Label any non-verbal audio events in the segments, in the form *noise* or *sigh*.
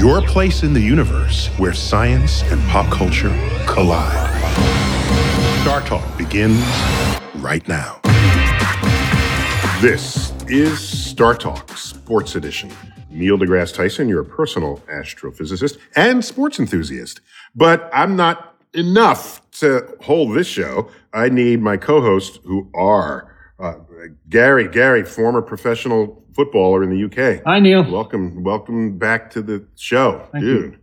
your place in the universe where science and pop culture collide. Star Talk begins right now. This is Star Talk Sports Edition. Neil deGrasse Tyson, your personal astrophysicist and sports enthusiast. But I'm not enough to hold this show. I need my co-hosts who are uh, Gary, Gary, former professional footballer in the UK. Hi, Neil. Welcome, welcome back to the show, Thank dude.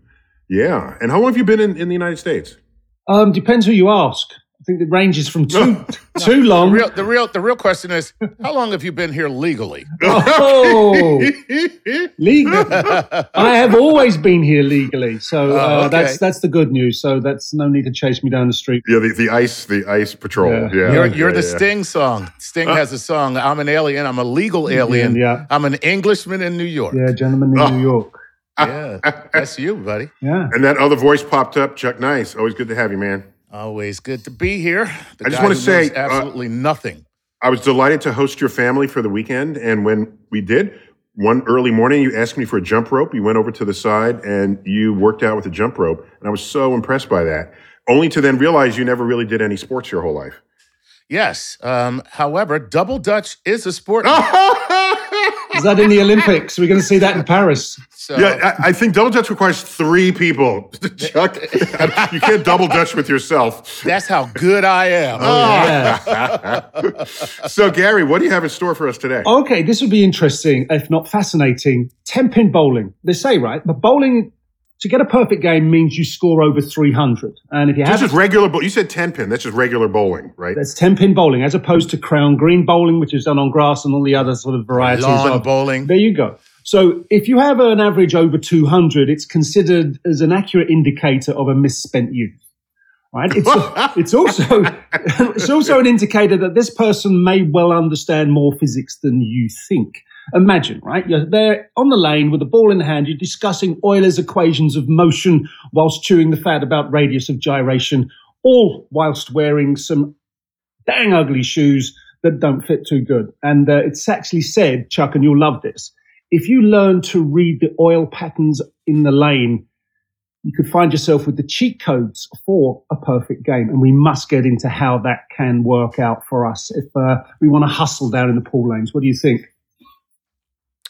Yeah. And how long have you been in, in the United States? Um, depends who you ask. I think it ranges from too *laughs* too The long. real, the real, the real question is, how long have you been here legally? *laughs* Oh, legal. *laughs* I have always been here legally, so uh, Oh, okay. that's that's the good news. So that's no need to chase me down the street. yeah, the, the ice, the ice patrol. Yeah. Yeah. You're, you're the yeah, yeah. Sting song. Sting has a song. I'm an alien. I'm a legal alien. yeah. I'm an Englishman in New York. Yeah, gentleman in Oh. New York. Yeah, that's you, buddy. Yeah. And that other voice popped up, Chuck Nice. Always good to have you, man. Always good to be here. The I just guy wanna say, uh, absolutely nothing. I was delighted to host your family for the weekend. And when we did, one early morning, you asked me for a jump rope. You went over to the side and you worked out with a jump rope. And I was so impressed by that, only to then realize you never really did any sports your whole life. Yes. Um, however, double dutch is a sport. *laughs* Is that in the Olympics? We're going to see that in Paris. So Yeah, I, I think double dutch requires three people. *laughs* Chuck, you can't double dutch with yourself. that's how good I am. Oh, yeah. Oh, *laughs* so, Gary, what do you have in store for us today? Okay, this would be interesting, if not fascinating. 10 pin bowling. They say, right? But bowling, to get a perfect game means you score over 300. And if you This have is regular. You said ten pin. That's just regular bowling, right? that's 10 pin bowling as opposed to crown green bowling, which is done on grass and all the other sort of varieties. Lawn of, bowling. There you go. So if you have an average over 200, it's considered as an accurate indicator of a misspent youth. Right? It's, *laughs* it's also it's also an indicator that this person may well understand more physics than you think. Imagine, right? You're there on the lane with the ball in hand. You're discussing Euler's equations of motion whilst chewing the fat about radius of gyration, all whilst wearing some dang ugly shoes that don't fit too good. And uh, it's actually said, Chuck, and you'll love this. If you learn to read the oil patterns in the lane, you could find yourself with the cheat codes for a perfect game. And we must get into how that can work out for us if uh, we want to hustle down in the pool lanes. What do you think?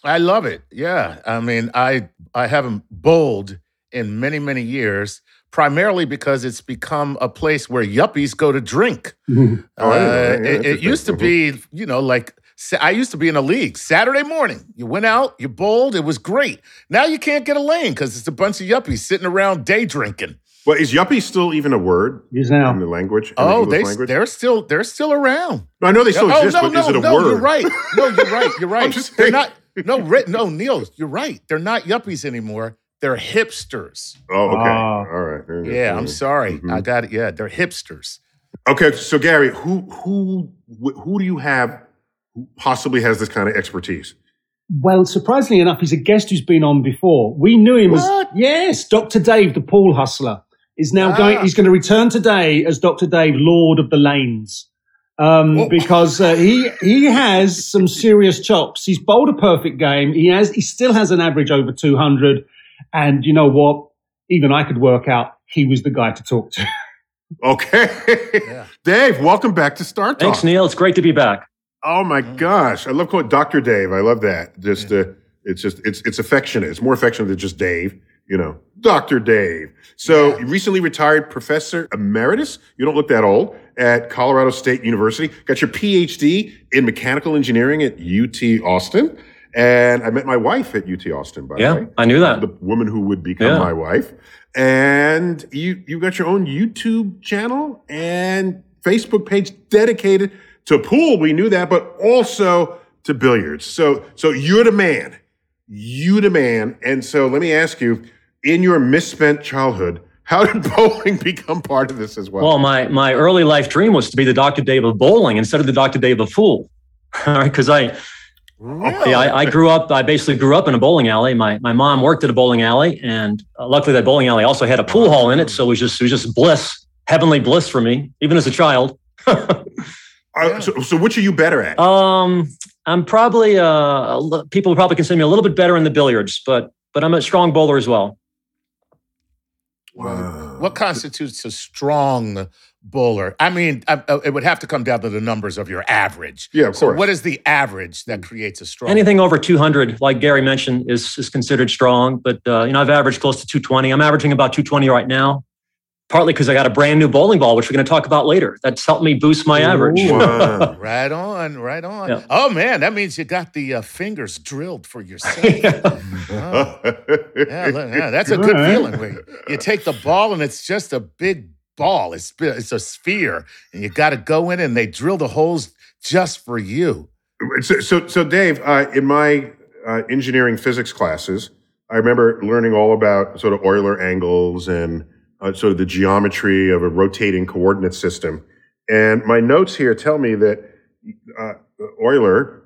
I love it. Yeah. I mean, I I haven't bowled in many, many years, primarily because it's become a place where yuppies go to drink. *laughs* Oh, I didn't Uh, that. Yeah, it, it used to be, you know, like I used to be in a league. Saturday morning, you went out, you bowled, it was great. Now you can't get a lane because it's a bunch of yuppies sitting around day drinking. Well, is yuppie still even a word Is in now. the language? in the Oh, English they language? they're still they're still around. No, I know they still oh exist, no but no is it a no! word? You're right. No, you're right. You're *laughs* right. just they're saying. not. No, Ri- no, Neil, you're right. They're not yuppies anymore. They're hipsters. Oh, okay. Ah. All right. Yeah, I'm sorry. Mhm. I got it. Yeah, they're hipsters. Okay, so Gary, who who who do you have who possibly has this kind of expertise? Well, surprisingly enough, he's a guest who's been on before. We knew him What? as yes, Dr. Dave, the pool hustler, is now going. Ah. He's going to return today as Dr. Dave, Lord of the Lanes, um, because uh, he he has some serious chops. He's bowled a perfect game. He has he still has an average over two hundred, and you know what? Even I could work out he was the guy to talk to. *laughs* Okay, Yeah. *laughs* Dave, welcome back to Star Talk. Thanks, Neil. It's great to be back. Oh my gosh, I love calling Doctor Dave. I love that. Just uh, it's just it's it's affectionate. It's more affectionate than just Dave. You know, Doctor Dave. So Yeah. you recently retired professor emeritus. You don't look that old at Colorado State University. Got your PhD in mechanical engineering at UT Austin. And I met my wife at UT Austin, by the Yeah, way. I knew that. The woman who would become Yeah. my wife. And you you got your own YouTube channel and Facebook page dedicated to pool. We knew that, but also to billiards. So so you're the man. You the man. And so let me ask you, in your misspent childhood, how did *laughs* bowling become part of this as well? Well, my my early life dream was to be the Dr. Dave of bowling instead of the Dr. Dave of fool. *laughs* All right, because I, Really? yeah, I I grew up. I basically grew up in a bowling alley. My my mom worked at a bowling alley, and uh, luckily that bowling alley also had a pool hall in it. So it was just it was just bliss, heavenly bliss for me, even as a child. *laughs* Uh, so, so which are you better at? um, I'm probably uh, people probably consider me a little bit better in the billiards, but but I'm a strong bowler as well. Wow. What constitutes a strong bowler? I mean, I, I- it would have to come down to the numbers of your average. Yeah, of So, course. what is the average that mm. creates a strong? Anything over 200, like Gary mentioned, is is considered strong. But uh, you know, I've averaged close to 220. I'm averaging about 220 right now, partly because I got a brand new bowling ball, which we're going to talk about later. That's helped me boost my average. Wow. *laughs* Right on, right on. Yeah. Oh man, that means you got the uh, fingers drilled for yourself. *laughs* Oh, yeah, look, yeah, that's a good All right. feeling. Where you, you take the ball and it's just a big ball. It's it's a sphere, and you got to go in and they drill the holes just for you. So, so, so Dave, uh, in my uh, engineering physics classes, I remember learning all about sort of Euler angles and uh, sort of the geometry of a rotating coordinate system. And my notes here tell me that uh, Euler,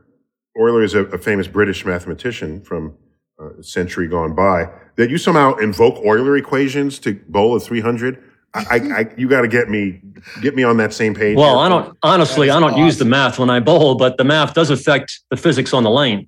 Euler is a, a famous British mathematician from uh, a century gone by, that you somehow invoke Euler equations to bowl a 300. I, I, I you got to get me, get me on that same page. Well, here. I don't honestly, I don't use the math when I bowl, but the math does affect the physics on the lane.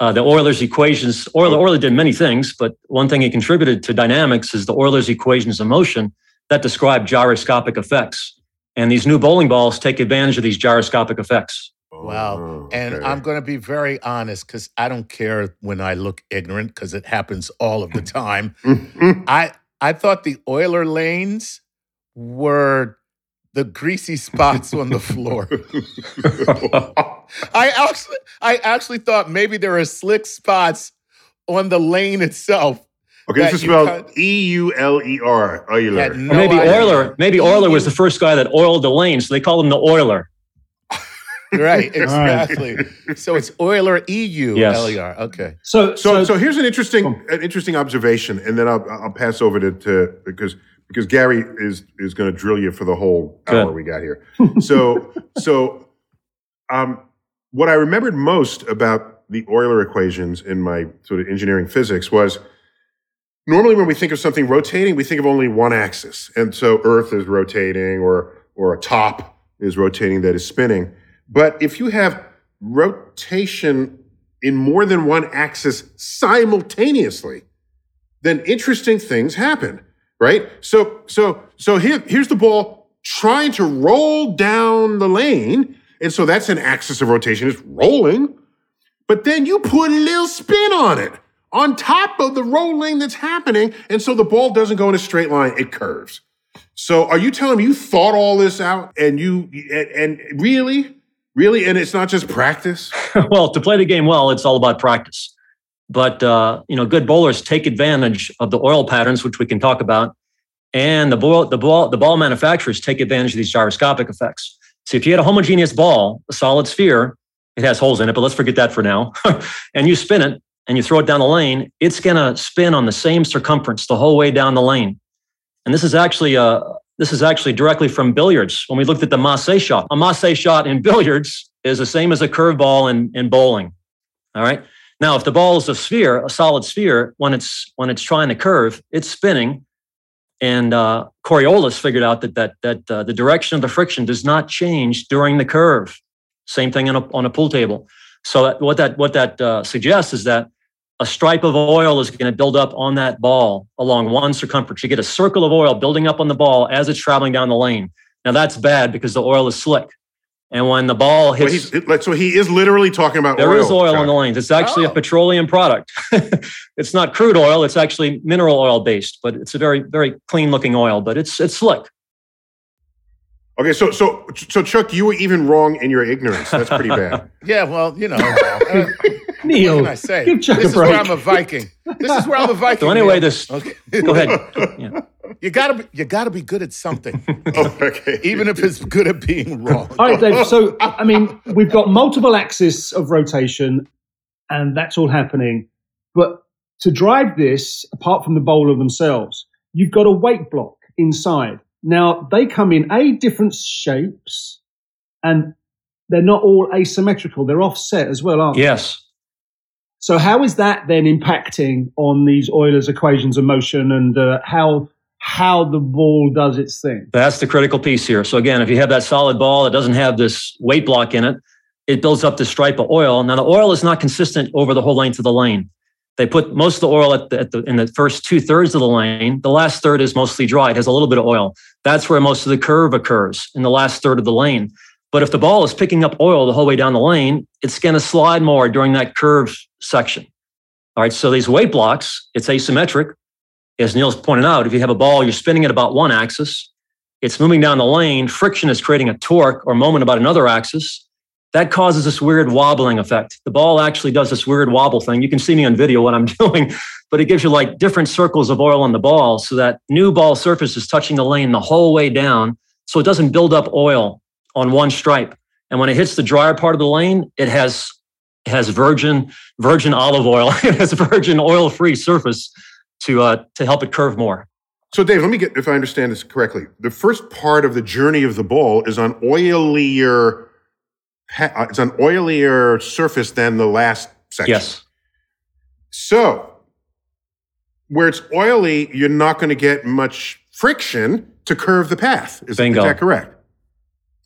Uh, the Euler's equations, Euler, Euler did many things, but one thing he contributed to dynamics is the Euler's equations of motion that describe gyroscopic effects. And these new bowling balls take advantage of these gyroscopic effects. Wow. Oh, And okay. I'm going to be very honest because I don't care when I look ignorant because it happens all of the *laughs* time. *laughs* I I thought the Euler lanes were the greasy spots on the floor. *laughs* I actually I actually thought maybe there are slick spots on the lane itself. Okay, this is you spelled E U L E R. Euler. No maybe idea. Euler, maybe Euler was the first guy that oiled the lane, so they call him the Euler. *laughs* *laughs* Right, exactly. so it's Euler E U Yes. L E R. Okay. So, So, so here's an interesting, an interesting observation, and then I'll, I'll pass over to, to because because Gary is is going to drill you for the whole hour Good. we got here. So, so, um, what I remembered most about the Euler equations in my sort of engineering physics was normally when we think of something rotating, we think of only one axis, and so Earth is rotating, or or a top is rotating that is spinning. But if you have rotation in more than one axis simultaneously, then interesting things happen, right? So, so, so here, here's the ball trying to roll down the lane. And so that's an axis of rotation. It's rolling. But then you put a little spin on it on top of the rolling that's happening. And so the ball doesn't go in a straight line. It curves. So are you telling me you thought all this out and you, and, and really, really? And it's not just practice? *laughs* well, to play the game well, it's all about practice. But uh, you know, good bowlers take advantage of the oil patterns, which we can talk about, And the ball, the ball, the ball manufacturers take advantage of these gyroscopic effects. So if you had a homogeneous ball, a solid sphere, it has holes in it, but let's forget that for now. *laughs* and you spin it and you throw it down the lane, it's going to spin on the same circumference the whole way down the lane. And this is actually uh, this is actually directly from billiards. When we looked at the masse shot, a masse shot in *laughs* billiards is the same as a curveball in, in bowling. All right. Now, if the ball is a sphere, a solid sphere, when it's when it's trying to curve, it's spinning. And uh, Coriolis figured out that that that uh, the direction of the friction does not change during the curve. Same thing on a, on a pool table. So that, what that what that uh, suggests is that a stripe of oil is going to build up on that ball along one circumference. You get a circle of oil building up on the ball as it's traveling down the lane. Now that's bad because the oil is slick. And when the ball hits, well, so he is literally talking about there oil. There is oil on the lanes. It's actually oh. a petroleum product. *laughs* it's not crude oil. It's actually mineral oil based, but it's a very, very clean looking oil. But it's it's slick. Okay, so so so Chuck, you were even wrong in your ignorance. That's pretty bad. *laughs* yeah, well, you know, uh, *laughs* Neil, what can I say? Give Chuck this a break. is where I'm a Viking. This is where I'm a *laughs* Viking. So anyway, Neil. this. Okay. Go ahead. Yeah. You gotta be, you gotta be good at something. oh, okay. Even if it's good at being wrong. All right, Dave. So I mean, we've got multiple axes of rotation, and that's all happening. But to drive this, apart from the bowler themselves, you've got a weight block inside. Now, they come in A, different shapes, and they're not all asymmetrical. They're offset as well, aren't they? Yes. So, how is that then impacting on these Euler's equations of motion and uh, how how the ball does its thing? That's the critical piece here. So, again, if you have that solid ball that doesn't have this weight block in it, it builds up this stripe of oil. Now, the oil is not consistent over the whole length of the lane. They put most of the oil at the, at the, in the first two thirds of the lane. The last third is mostly dry. It has a little bit of oil. That's where most of the curve occurs in the last third of the lane. But if the ball is picking up oil the whole way down the lane, it's going to slide more during that curve section. All right. So these weight blocks, it's asymmetric. As Neil's pointed out, if you have a ball, you're spinning at about one axis, it's moving down the lane. Friction is creating a torque or moment about another axis that causes this weird wobbling effect. The ball actually does this weird wobble thing. You can see me on video what I'm *laughs* doing, but it gives you like different circles of oil on the ball so that new ball surface is touching the lane the whole way down. So it doesn't build up oil on one stripe. And when it hits the drier part of the lane, it has it has virgin virgin olive oil. *laughs* it has virgin oil free surface to uh, to help it curve more. So, Dave, let me get if I understand this correctly. The first part of the journey of the ball is on oilier Uh, it's an oilier surface than the last section. Yes. So, where it's oily, you're not going to get much friction to curve the path. Is, is that correct?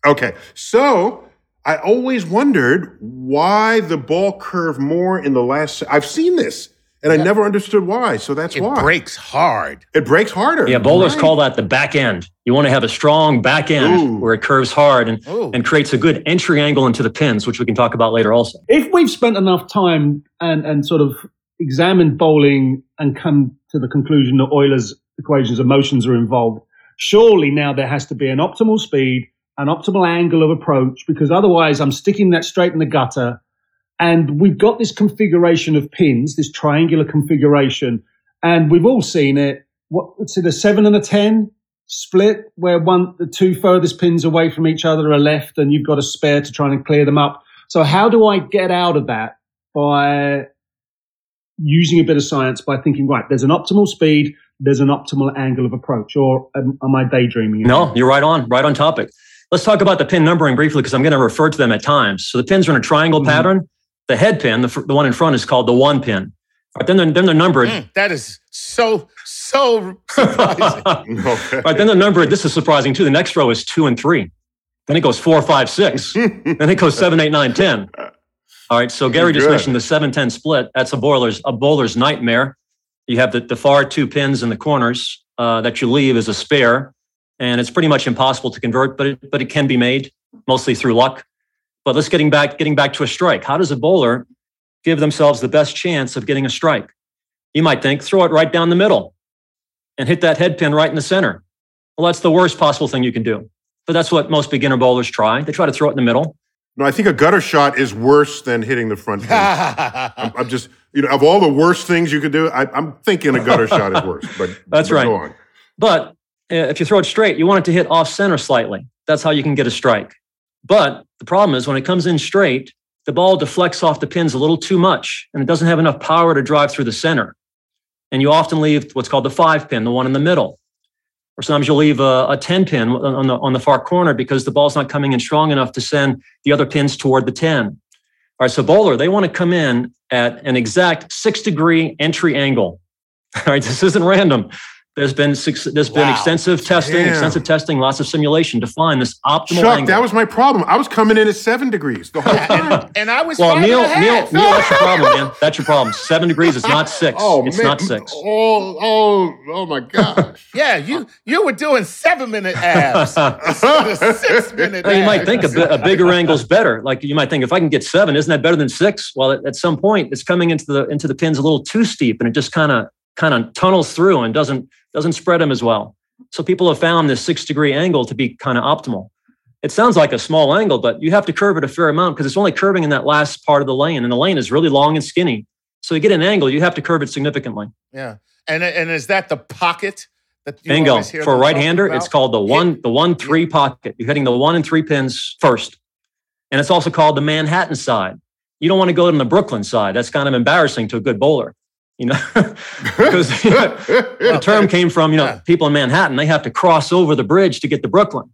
Okay. So, I always wondered why the ball curved more in the last. I've seen this and I never understood why. So that's it why. It breaks hard. It breaks harder. Yeah, bowlers right. call that the back end. You want to have a strong back end Ooh. where it curves hard and, and creates a good entry angle into the pins, which we can talk about later also. If we've spent enough time and, and sort of examined bowling and come to the conclusion that Euler's equations of motions are involved, surely now there has to be an optimal speed, an optimal angle of approach, because otherwise I'm sticking that straight in the gutter and we've got this configuration of pins, this triangular configuration, and we've all seen it. What's it, a seven and a 10 split where one, the two furthest pins away from each other are left and you've got a spare to try and clear them up. So how do I get out of that by using a bit of science by thinking, right, there's an optimal speed, there's an optimal angle of approach, or am, am I daydreaming? No, you're right on, right on topic. Let's talk about the pin numbering briefly because I'm going to refer to them at times. So the pins are in a triangle mm-hmm. pattern. The head pin, the, the one in front, is called the one pin. Right, then they're, then they're numbered. Mm, that is so, so surprising. *laughs* *laughs* okay. Right, then they're numbered. This is surprising too. The next row is two and three. Then it goes four, five, six. *laughs* then it goes seven, eight, nine, ten. All right. So Gary just mentioned the seven, ten split. That's a bowler's a bowler's nightmare. You have the, the far two pins in the corners uh, that you leave as a spare, and it's pretty much impossible to convert, but it, but it can be made mostly through luck. But let's getting back getting back to a strike. How does a bowler give themselves the best chance of getting a strike? You might think throw it right down the middle and hit that head pin right in the center. Well, that's the worst possible thing you can do. But that's what most beginner bowlers try. They try to throw it in the middle. No, I think a gutter shot is worse than hitting the front *laughs* pin. I'm, I'm, just, you know, of all the worst things you could do, I, am thinking a gutter shot is worse. But *laughs* that's but right. But uh, if you throw it straight, you want it to hit off center slightly. That's how you can get a strike. But the problem is when it comes in straight, the ball deflects off the pins a little too much and it doesn't have enough power to drive through the center. And you often leave what's called the five pin, the one in the middle. Or sometimes you'll leave a, a 10 pin on the, on the far corner because the ball's not coming in strong enough to send the other pins toward the 10. All right, so bowler, they want to come in at an exact six degree entry angle. *laughs* All right, this isn't random. There's been there's been wow. extensive testing, Damn. extensive testing, lots of simulation to find this optimal Chuck, angle. that was my problem. I was coming in at seven degrees the whole *laughs* time, and I was well. Neil, Neil, Neil, that's your problem, man. That's your problem. Seven degrees is not six. Oh, it's man. not six. Oh, oh, oh my gosh. *laughs* yeah, you you were doing seven minute abs *laughs* six minute. Abs. you might think a, a bigger angle's better. Like you might think, if I can get seven, isn't that better than six? Well, at, at some point, it's coming into the into the pins a little too steep, and it just kind of kind of tunnels through and doesn't doesn't spread them as well. So people have found this six degree angle to be kind of optimal. It sounds like a small angle, but you have to curve it a fair amount because it's only curving in that last part of the lane, and the lane is really long and skinny. So you get an angle, you have to curve it significantly. Yeah, and and is that the pocket that bingo for a right hander? It's called the one the one three yeah. pocket. You're hitting the one and three pins first, and it's also called the Manhattan side. You don't want to go to the Brooklyn side. That's kind of embarrassing to a good bowler you know, because you know, the term came from, you know, yeah. people in Manhattan, they have to cross over the bridge to get to Brooklyn.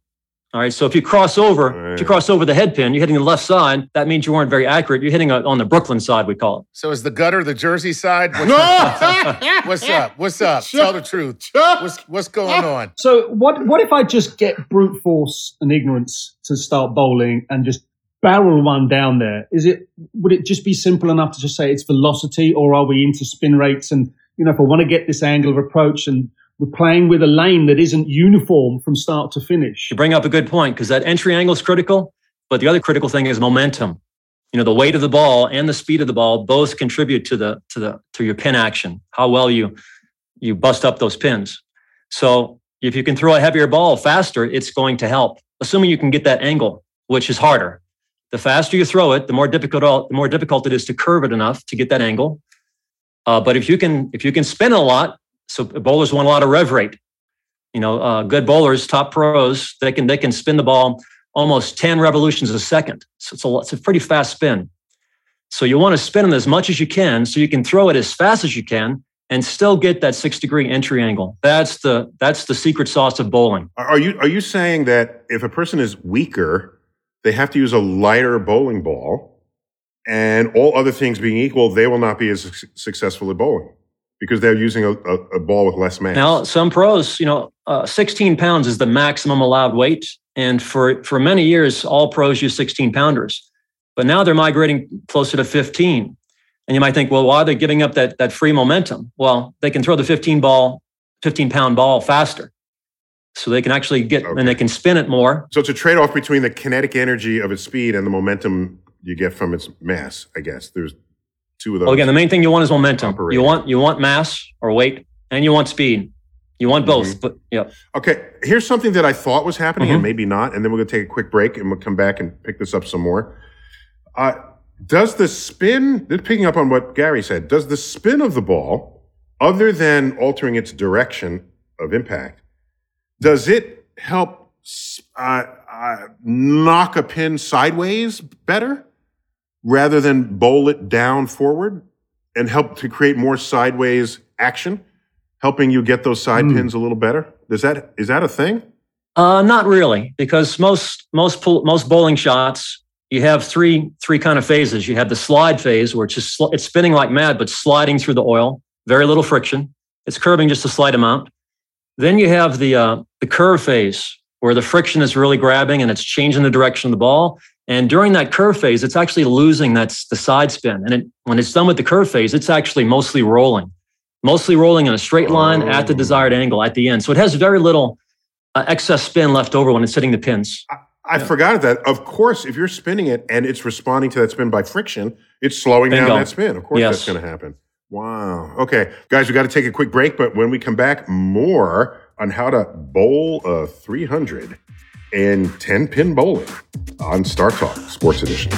All right. So if you cross over, right. if you cross over the head pin, you're hitting the left side. That means you weren't very accurate. You're hitting a, on the Brooklyn side, we call it. So is the gutter the Jersey side? What's, *laughs* up? what's up? What's up? *laughs* Tell the truth. What's, what's going on? So what, what if I just get brute force and ignorance to start bowling and just barrel one down there, is it would it just be simple enough to just say it's velocity, or are we into spin rates? And you know, if I want to get this angle of approach, and we're playing with a lane that isn't uniform from start to finish. You bring up a good point because that entry angle is critical, but the other critical thing is momentum. You know, the weight of the ball and the speed of the ball both contribute to the to the to your pin action. How well you you bust up those pins. So if you can throw a heavier ball faster, it's going to help. Assuming you can get that angle, which is harder. The faster you throw it, the more difficult the more difficult it is to curve it enough to get that angle. Uh, but if you can if you can spin a lot, so bowlers want a lot of rev rate. You know, uh, good bowlers, top pros, they can they can spin the ball almost 10 revolutions a second. So it's a, it's a pretty fast spin. So you want to spin it as much as you can so you can throw it as fast as you can and still get that six degree entry angle. That's the that's the secret sauce of bowling. Are you are you saying that if a person is weaker they have to use a lighter bowling ball, and all other things being equal, they will not be as su- successful at bowling because they're using a, a, a, ball with less mass. Now, some pros, you know, uh, 16 pounds is the maximum allowed weight, and for for many years, all pros use 16 pounders, but now they're migrating closer to 15. And you might think, well, why are they giving up that that free momentum? Well, they can throw the 15 ball, 15 pound ball faster so they can actually get okay. and they can spin it more. So it's a trade off between the kinetic energy of its speed and the momentum you get from its mass. I guess there's two of those. Well, again, the main thing you want is momentum. You want you want mass or weight, and you want speed. You want both, mm-hmm. but yeah. Okay, here's something that I thought was happening, mm-hmm. and maybe not, and then we're gonna take a quick break, and we'll come back and pick this up some more. Uh, does the spin? Picking up on what Gary said, does the spin of the ball, other than altering its direction of impact, does it help uh, uh, knock a pin sideways better rather than bowl it down forward and help to create more sideways action, helping you get those side mm. pins a little better? Does that is that a thing? Uh, not really, because most most most bowling shots you have three three kind of phases. You have the slide phase, where it's just sl- it's spinning like mad, but sliding through the oil, very little friction. It's curving just a slight amount. Then you have the uh, the curve phase where the friction is really grabbing and it's changing the direction of the ball. And during that curve phase, it's actually losing that's the side spin. And it, when it's done with the curve phase, it's actually mostly rolling, mostly rolling in a straight line oh. at the desired angle at the end. So it has very little uh, excess spin left over when it's hitting the pins. I, I yeah. forgot that. Of course, if you're spinning it and it's responding to that spin by friction, it's slowing Bingo. down that spin. Of course, yes. that's going to happen. Wow. Okay, guys, we got to take a quick break, but when we come back, more on how to bowl a 300 and 10 pin bowling on Star Talk Sports Edition.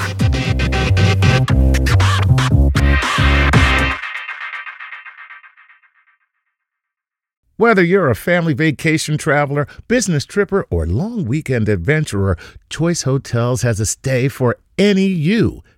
Whether you're a family vacation traveler, business tripper, or long weekend adventurer, Choice Hotels has a stay for any you.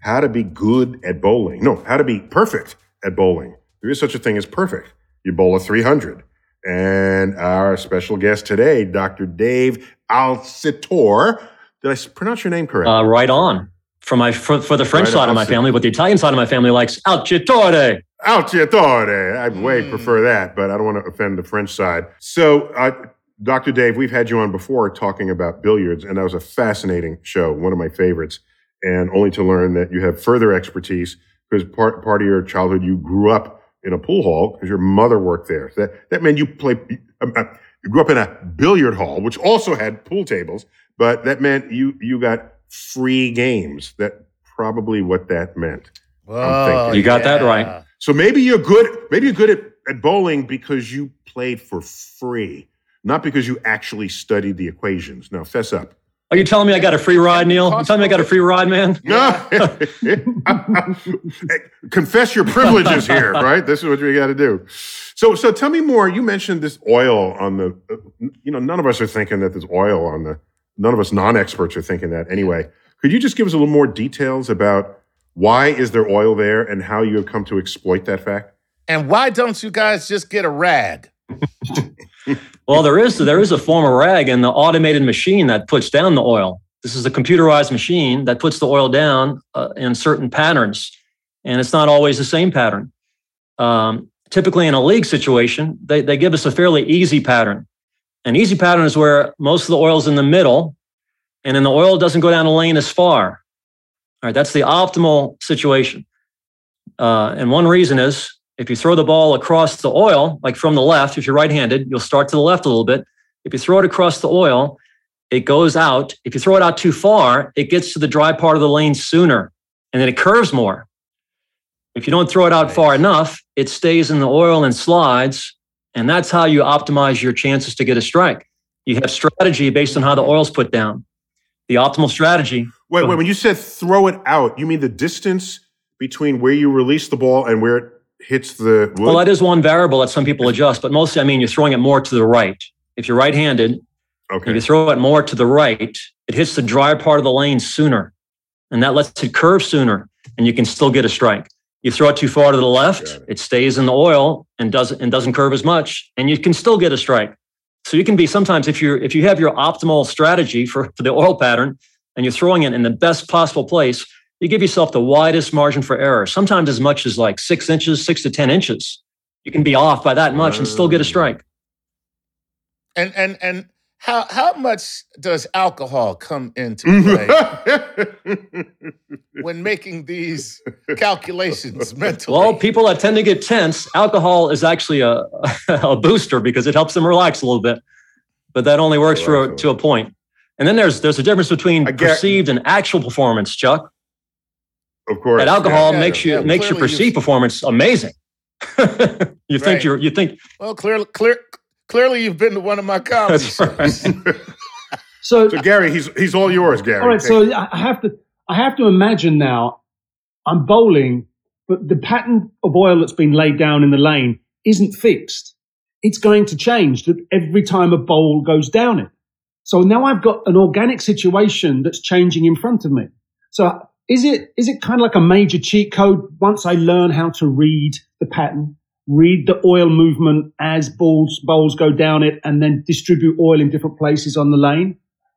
How to be good at bowling. No, how to be perfect at bowling. There is such a thing as perfect. You bowl a 300. And our special guest today, Dr. Dave Alciatore. Did I pronounce your name correctly? Uh, right on. For my for, for the French Right side of my family, but the Italian side of my family likes Alcitore. Alciatore. I way prefer that, but I don't want to offend the French side. So, uh, Dr. Dave, we've had you on before talking about billiards, and that was a fascinating show, one of my favorites. And only to learn that you have further expertise because part part of your childhood you grew up in a pool hall because your mother worked there. That that meant you played. Um, uh, you grew up in a billiard hall, which also had pool tables, but that meant you you got free games. That probably what that meant. Oh, You got that right. So maybe you're good. Maybe you're good at, at bowling because you played for free, not because you actually studied the equations. Now, fess up. Are you telling me I got a free ride, Neil? You telling me I got a free ride, man? *laughs* No. *laughs* Confess your privileges here, right? This is what we got to do. So, so tell me more. You mentioned this oil on the. you know, none of us are thinking that there's oil on the. None of us non-experts are thinking that anyway. Could you just give us a little more details about why is there oil there and how you have come to exploit that fact? And why don't you guys just get a rag? *laughs* Well, there is there is a form of rag in the automated machine that puts down the oil. This is a computerized machine that puts the oil down uh, in certain patterns, and it's not always the same pattern. Um, typically, in a league situation, they, they give us a fairly easy pattern. An easy pattern is where most of the oil is in the middle, and then the oil doesn't go down a lane as far. All right, that's the optimal situation. Uh, and one reason is if you throw the ball across the oil, like from the left, if you're right handed, you'll start to the left a little bit. If you throw it across the oil, it goes out. If you throw it out too far, it gets to the dry part of the lane sooner and then it curves more. If you don't throw it out far enough, it stays in the oil and slides. And that's how you optimize your chances to get a strike. You have strategy based on how the oil's put down. The optimal strategy. Wait, wait. When you said throw it out, you mean the distance between where you release the ball and where it hits the wood? Well, that is one variable that some people adjust, but mostly, I mean, you're throwing it more to the right. If you're right handed, okay. If you throw it more to the right, it hits the dry part of the lane sooner, and that lets it curve sooner, and you can still get a strike. You throw it too far to the left, it. it. stays in the oil and doesn't and doesn't curve as much, and you can still get a strike. So you can be sometimes if you're if you have your optimal strategy for, for the oil pattern and you're throwing it in the best possible place, you give yourself the widest margin for error. Sometimes as much as like six inches, six to ten inches. You can be off by that much and still get a mm. strike. And and and how how much does alcohol come into *laughs* play when making these calculations *laughs* mentally? Well, people that tend to get tense, alcohol is actually a, *laughs* a booster because it helps them relax a little bit. But that only works for to a point. And then there's there's a difference between perceived and actual performance, Chuck. Of course. That alcohol yeah, makes you yeah, makes your perceived performance amazing. *laughs* you think you're you think well clearly clear clearly you've been to one of my *laughs* comedy shows. *laughs* so, so Gary, he's he's all yours, Gary. All right, so I have to I have to imagine now I'm bowling, but the pattern of oil that's been laid down in the lane isn't fixed. It's going to change every time a bowl goes down it. So now I've got an organic situation that's changing in front of me. So is it is it kind of like a major cheat code once I learn how to read the pattern, read the oil movement as balls bowls go down it, and then distribute oil in different places on the lane?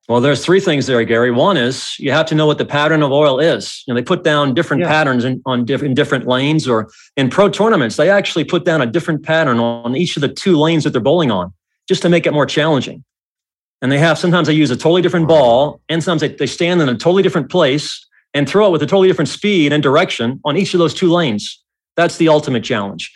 Well, there's three things there, Gary. One is you have to know what the pattern of oil is. You know, they put down different yeah. patterns in, on different different lanes, or in pro tournaments, they actually put down a different pattern on each of the two lanes that they're bowling on, just to make it more challenging. And they have sometimes they use a totally different ball, and sometimes they, they stand in a totally different place and throw it with a totally different speed and direction on each of those two lanes. That's the ultimate challenge.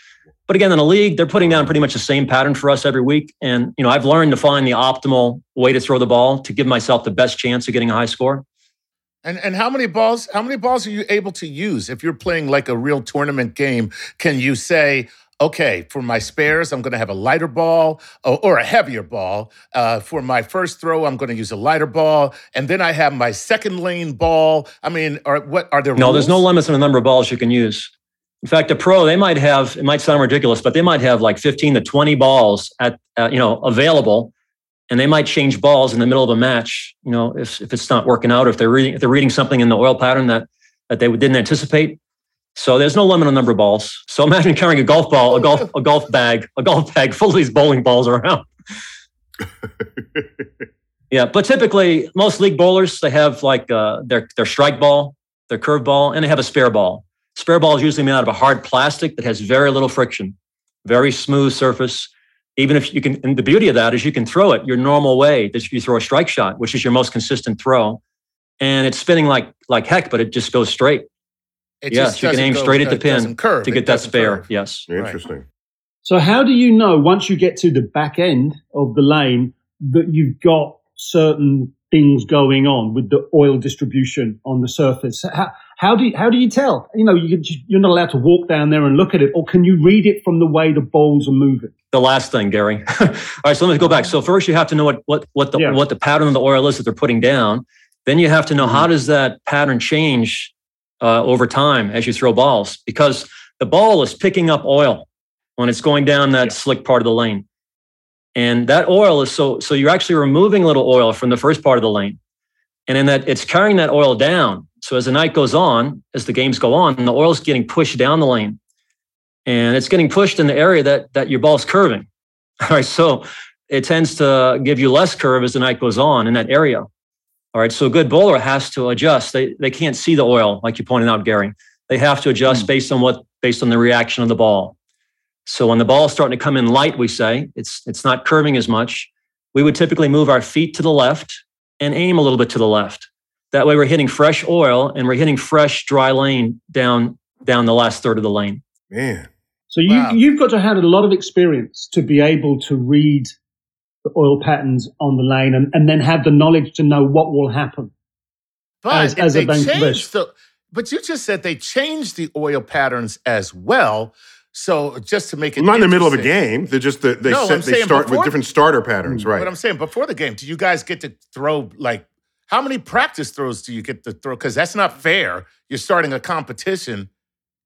But again, in a league, they're putting down pretty much the same pattern for us every week. And, you know, I've learned to find the optimal way to throw the ball to give myself the best chance of getting a high score. And and how many balls, how many balls are you able to use? If you're playing like a real tournament game, can you say, okay, for my spares, I'm going to have a lighter ball or, or a heavier ball. Uh, for my first throw, I'm going to use a lighter ball, and then I have my second lane ball. I mean, are what are there? No, rules? there's no limits on the number of balls you can use. In fact, a pro they might have. It might sound ridiculous, but they might have like 15 to 20 balls at uh, you know available, and they might change balls in the middle of a match. You know, if if it's not working out, if they're reading if they're reading something in the oil pattern that that they didn't anticipate, so there's no limit on number of balls. So imagine carrying a golf ball, a golf, a golf bag, a golf bag full of these bowling balls around. *laughs* yeah, but typically most league bowlers they have like uh, their their strike ball, their curve ball, and they have a spare ball. Spare ball is usually made out of a hard plastic that has very little friction, very smooth surface. Even if you can, and the beauty of that is you can throw it your normal way that you throw a strike shot, which is your most consistent throw, and it's spinning like like heck, but it just goes straight. It yes, you can aim go, straight at the pin curve, to get that spare. Curve. Yes. Interesting. So how do you know once you get to the back end of the lane that you've got certain things going on with the oil distribution on the surface? How, how do you, how do you tell? You know, you, you're not allowed to walk down there and look at it, or can you read it from the way the balls are moving? The last thing, Gary. *laughs* All right, so let me go back. So first, you have to know what what what the yeah. what the pattern of the oil is that they're putting down. Then you have to know mm-hmm. how does that pattern change uh, over time as you throw balls because the ball is picking up oil when it's going down that yeah. slick part of the lane. And that oil is so, so you're actually removing a little oil from the first part of the lane. And in that it's carrying that oil down. So as the night goes on, as the games go on, the oil's getting pushed down the lane. And it's getting pushed in the area that, that your ball's curving. *laughs* All right. So it tends to give you less curve as the night goes on in that area. All right. So a good bowler has to adjust. They they can't see the oil, like you pointed out, Gary. They have to adjust mm. based on what based on the reaction of the ball. So when the ball is starting to come in light, we say it's it's not curving as much. We would typically move our feet to the left and aim a little bit to the left. That way we're hitting fresh oil and we're hitting fresh dry lane down down the last third of the lane. Man. So you wow. you've got to have a lot of experience to be able to read the oil patterns on the lane and, and then have the knowledge to know what will happen. But as, as they changed the, but you just said they changed the oil patterns as well. So just to make it well, not in the middle of a game, they're just the, they no, set, they start before, with different starter patterns, mm, right? But I'm saying before the game, do you guys get to throw like how many practice throws do you get to throw? Because that's not fair. You're starting a competition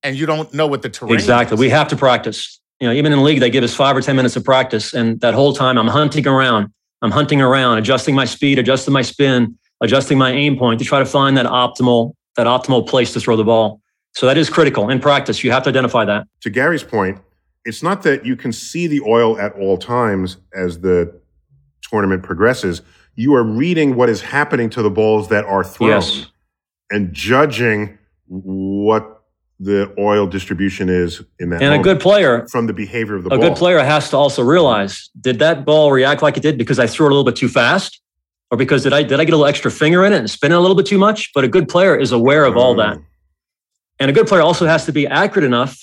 and you don't know what the terrain. Exactly, is. we have to practice you know, even in the league, they give us five or 10 minutes of practice. And that whole time I'm hunting around, I'm hunting around, adjusting my speed, adjusting my spin, adjusting my aim point to try to find that optimal, that optimal place to throw the ball. So that is critical in practice. You have to identify that. To Gary's point, it's not that you can see the oil at all times as the tournament progresses. You are reading what is happening to the balls that are thrown yes. and judging what the oil distribution is in that. And a good player, from the behavior of the ball. a ball. good player has to also realize: did that ball react like it did because I threw it a little bit too fast, or because did I did I get a little extra finger in it and spin it a little bit too much? But a good player is aware of all that, Mm. and a good player also has to be accurate enough.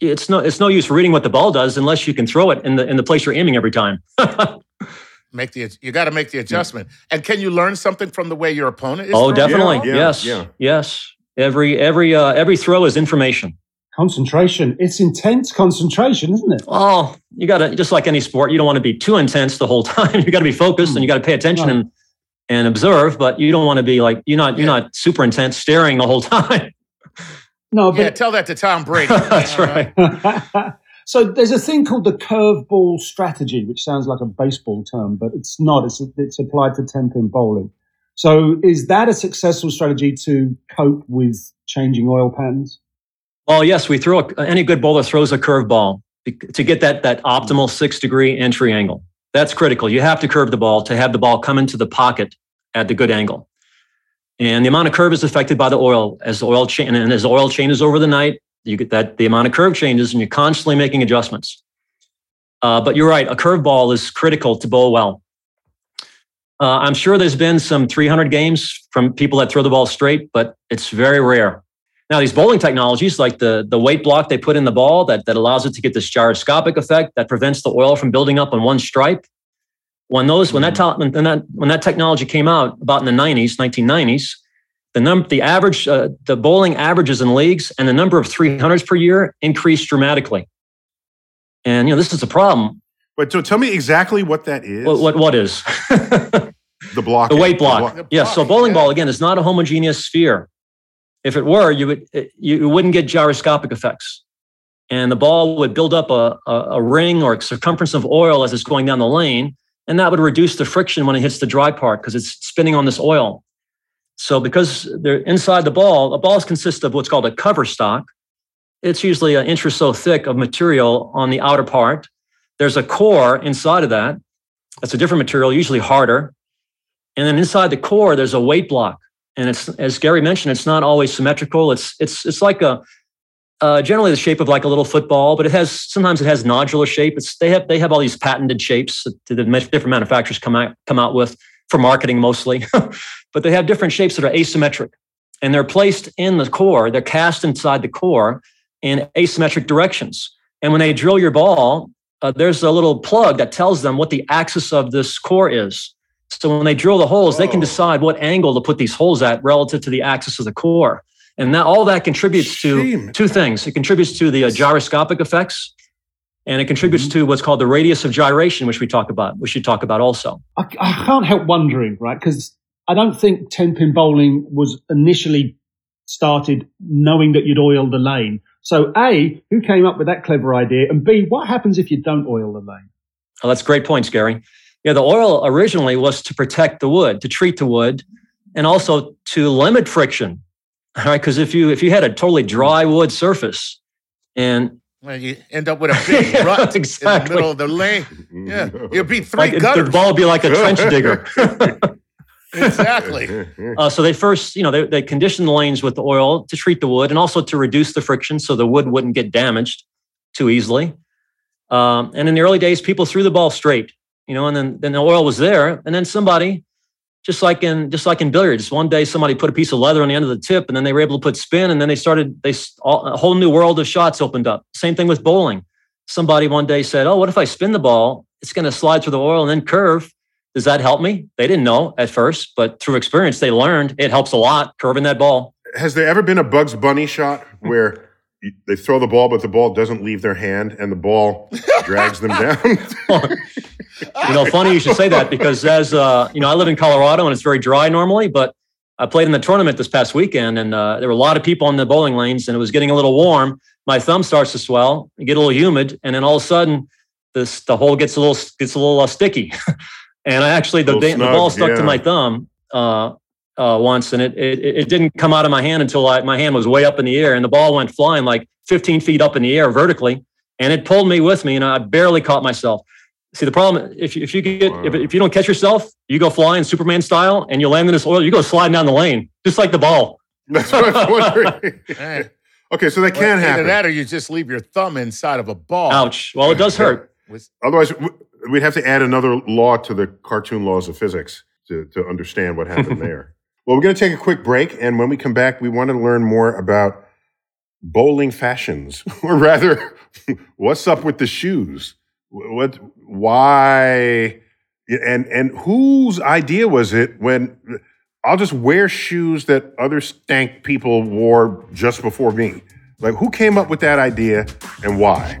It's no it's no use reading what the ball does unless you can throw it in the in the place you're aiming every time. *laughs* Make the you got to make the adjustment. And can you learn something from the way your opponent is? oh, throwing? definitely, Yeah, yes, yeah. yes. Every every uh, every throw is information. Concentration. It's intense concentration, isn't it? Oh, you got to just like any sport, you don't want to be too intense the whole *laughs* time. you got to be focused and you got to pay attention Right. and and observe, but you don't want to be like you're not you're not super intense staring the whole *laughs* time. No, Yeah, but tell that to Tom Brady. *laughs* That's All right. right. so there's a thing called the curveball strategy, which sounds like a baseball term, but it's not. It's it's applied to ten pin bowling. So is that a successful strategy to cope with changing oil patterns? Well, yes, we throw a, any good bowler throws a curveball to get that that optimal six degree entry angle. That's critical. You have to curve the ball to have the ball come into the pocket at the good angle. And the amount of curve is affected by the oil. As the oil chain and as the oil changes over the night, you get that the amount of curve changes, and you're constantly making adjustments. Uh, but you're right, a curveball is critical to bowl well. Uh, I'm sure there's been some 300 games from people that throw the ball straight, but it's very rare. Now, these bowling technologies, like the, the weight block they put in the ball that, that allows it to get this gyroscopic effect that prevents the oil from building up on one stripe. When those, when that, when that, when that technology came out about in the 90s, 1990s, the number, the average, uh, the bowling averages in leagues and the number of 300s per year increased dramatically. And, you know, this is a problem. But so tell me exactly what that is. What, what, what is? *laughs* the block. the weight block. The Yes. So bowling yeah. ball again is not a homogeneous sphere. If it were, you would you wouldn't get gyroscopic effects, and the ball would build up a, a, a ring or circumference of oil as it's going down the lane, and that would reduce the friction when it hits the dry part because it's spinning on this oil. So because they're inside the ball, the balls consist of what's called a cover stock. It's usually an inch or so thick of material on the outer part. There's a core inside of that. That's a different material, usually harder. And then inside the core, there's a weight block. And it's as Gary mentioned, it's not always symmetrical. It's it's it's like a uh, generally the shape of like a little football, but it has sometimes it has nodular shape. It's they have they have all these patented shapes that the different manufacturers come out come out with for marketing mostly, *laughs* but they have different shapes that are asymmetric, and they're placed in the core. They're cast inside the core in asymmetric directions. And when they drill your ball, uh, there's a little plug that tells them what the axis of this core is. So when they drill the holes, they can Oh. decide what angle to put these holes at relative to the axis of the core. And that all that contributes to two things. It contributes to the uh, gyroscopic effects, and it contributes Mm-hmm. to what's called the radius of gyration, which we talk about. We should talk about also. I, I can't help wondering, right? Because I don't think 10 pin bowling was initially started knowing that you'd oil the lane. So, A, who came up with that clever idea? And B, what happens if you don't oil the lane? Oh, that's great points, Gary. Yeah, the oil originally was to protect the wood, to treat the wood, and also to limit friction. All right, because if you if you had a totally dry wood surface, and Well, you end up with a big *laughs* rut in the middle of the lane. Yeah, you'd be three like it- the ball would be like a trench digger. *laughs* exactly. *laughs* Uh, so they first, you know, they, they conditioned the lanes with the oil to treat the wood and also to reduce the friction so the wood wouldn't get damaged too easily. Um, and in the early days, people threw the ball straight, you know, and then, then the oil was there. And then somebody, just like in just like in billiards, one day somebody put a piece of leather on the end of the tip, and then they were able to put spin, and then they started they all, a whole new world of shots opened up. Same thing with bowling. Somebody one day said, "Oh, what if I spin the ball? It's going to slide through the oil and then curve." Does that help me? They didn't know at first, but through experience, they learned it helps a lot curving that ball. Has there ever been a Bugs Bunny shot where they throw the ball, but the ball doesn't leave their hand and the ball *laughs* drags them down? *laughs* You know, funny you should say that because as uh, you know, I live in Colorado and it's very dry normally, but I played in the tournament this past weekend and uh, there were a lot of people on the bowling lanes and it was getting a little warm. My thumb starts to swell, get a little humid, and then all of a sudden, this the hole gets a little gets a little uh, sticky. *laughs* and I actually the, Little the ball snug, stuck to my thumb uh, uh, once, and it, it it didn't come out of my hand until I, my hand was way up in the air, and the ball went flying like 15 feet up in the air vertically, and it pulled me with me, and I barely caught myself. See the problem if you, if you get if, if you don't catch yourself, you go flying Superman style, and you land in this oil, you go sliding down the lane just like the ball. *laughs* That's what I'm wondering. *laughs* Hey, Okay, so that can Either happen. that, or you just leave your thumb inside of a ball. Ouch. Well, it does hurt. Was- Otherwise, w- we'd have to add another law to the cartoon laws of physics to, to understand what happened *laughs* there. Well, we're going to take a quick break, and when we come back, we want to learn more about bowling fashions, *laughs* or rather, *laughs* what's up with the shoes? What, why, and and whose idea was it when I'll just wear shoes that other stank people wore just before me? Like, who came up with that idea and why?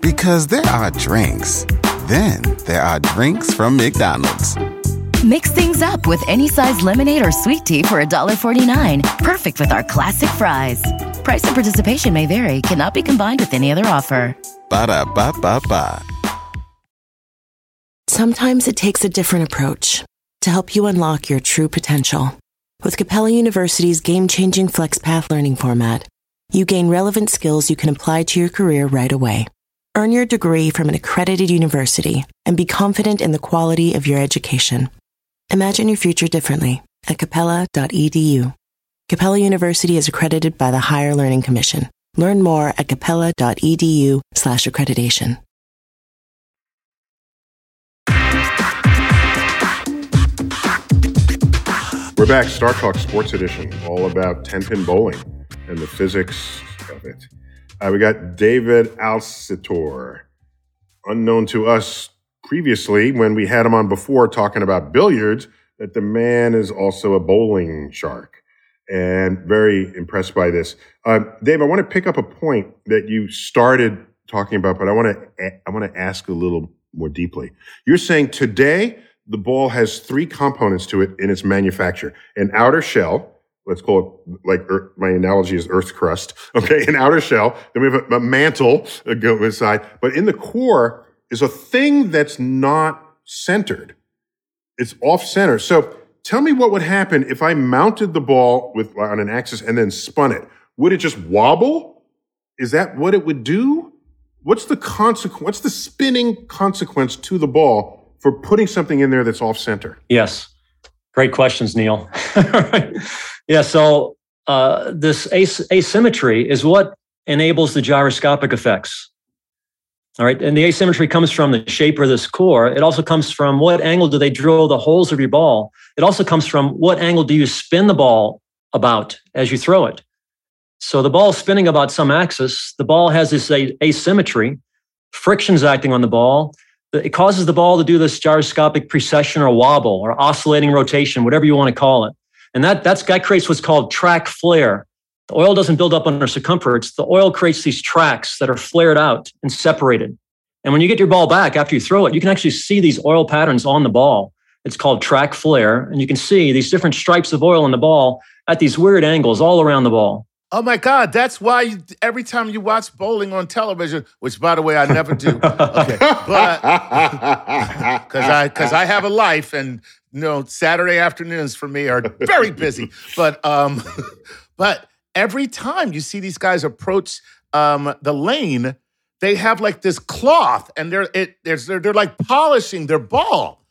Because there are drinks, then there are drinks from McDonald's. Mix things up with any size lemonade or sweet tea for $1.49. Perfect with our classic fries. Price and participation may vary, cannot be combined with any other offer. Ba da ba ba ba. Sometimes it takes a different approach to help you unlock your true potential. With Capella University's game changing FlexPath learning format, you gain relevant skills you can apply to your career right away. Earn your degree from an accredited university and be confident in the quality of your education. Imagine your future differently at capella.edu. Capella University is accredited by the Higher Learning Commission. Learn more at capella.edu slash accreditation. We're back, StarTalk Sports Edition, all about 10 pin bowling and the physics of it. Uh, we got David Alciatore, unknown to us previously when we had him on before talking about billiards, that the man is also a bowling shark. And very impressed by this. Uh, Dave, I want to pick up a point that you started talking about, but I want to I want to ask a little more deeply. You're saying today the ball has three components to it in its manufacture: an outer shell, let's call it like earth, my analogy is Earth's crust. *laughs* Okay, an outer shell. Then we have a, a mantle go inside, but in the core is a thing that's not centered. It's off center. So tell me what would happen if I mounted the ball with on an axis and then spun it. Would it just wobble? Is that what it would do? What's the consequence? What's the spinning consequence to the ball for putting something in there that's off center? Yes. Great questions, Neil. *laughs* yeah. So uh, this as- asymmetry is what enables the gyroscopic effects. All right. And the asymmetry comes from the shape of this core. It also comes from what angle do they drill the holes of your ball. It also comes from what angle do you spin the ball about as you throw it. So the ball is spinning about some axis. The ball has this asymmetry. Friction's acting on the ball. It causes the ball to do this gyroscopic precession or wobble or oscillating rotation, whatever you want to call it. And that, that's, that creates what's called track flare. The oil doesn't build up under circumference. The oil creates these tracks that are flared out and separated. And when you get your ball back after you throw it, you can actually see these oil patterns on the ball. It's called track flare. And you can see these different stripes of oil in the ball at these weird angles all around the ball. Oh my God, that's why you, every time you watch bowling on television, which by the way, I never do. *laughs* Okay. But *laughs* *laughs* because I because I have a life and you know Saturday afternoons for me are very *laughs* busy. But um, *laughs* but every time you see these guys approach um the lane, they have like this cloth and they're it there's they're, they're like polishing their ball,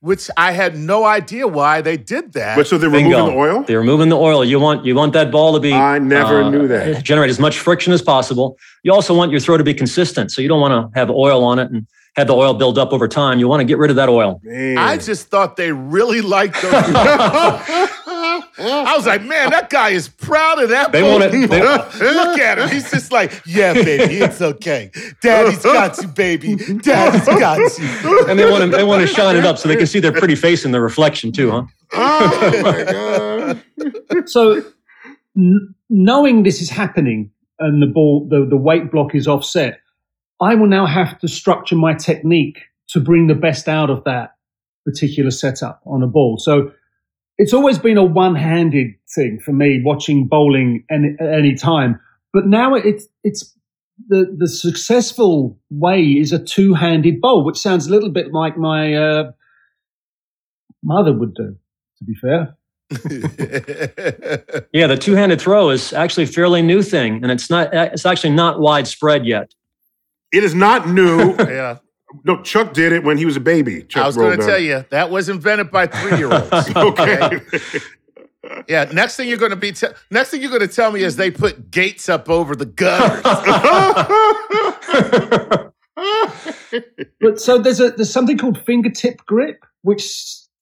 which I had no idea why they did that. But so they're Bingo. removing the oil? They're removing the oil. You want you want that ball to be. uh, I never knew that. Generate as much friction as possible. You also want your throw to be consistent, so you don't want to have oil on it and have the oil build up over time. You want to get rid of that oil. Man. I just thought they really liked those. *laughs* I was like, man, that guy is proud of that. They ball. want it- they- *laughs* Look at him. He's just like, yeah, baby, it's okay. Daddy's got you, baby. Daddy's got you. *laughs* And they want to they want to shine it up so they can see their pretty face in the reflection too, huh? oh my god. So, n- knowing this is happening and the ball, the, the weight block is offset, I will now have to structure my technique to bring the best out of that particular setup on a ball. So it's always been a one-handed thing for me watching bowling any, at any time. But now it's it's the the successful way is a two-handed bowl, which sounds a little bit like my uh, mother would do. To be fair. *laughs* yeah, the two-handed throw is actually a fairly new thing, and it's not. It's actually not widespread yet. It is not new. *laughs* yeah. No, Chuck did it when he was a baby. Chuck I was going to tell you that was invented by three-year-olds. *laughs* okay. yeah. Next thing you're going to be. Te- next thing you're going to tell me is they put gates up over the gutters. but so there's a there's something called fingertip grip, which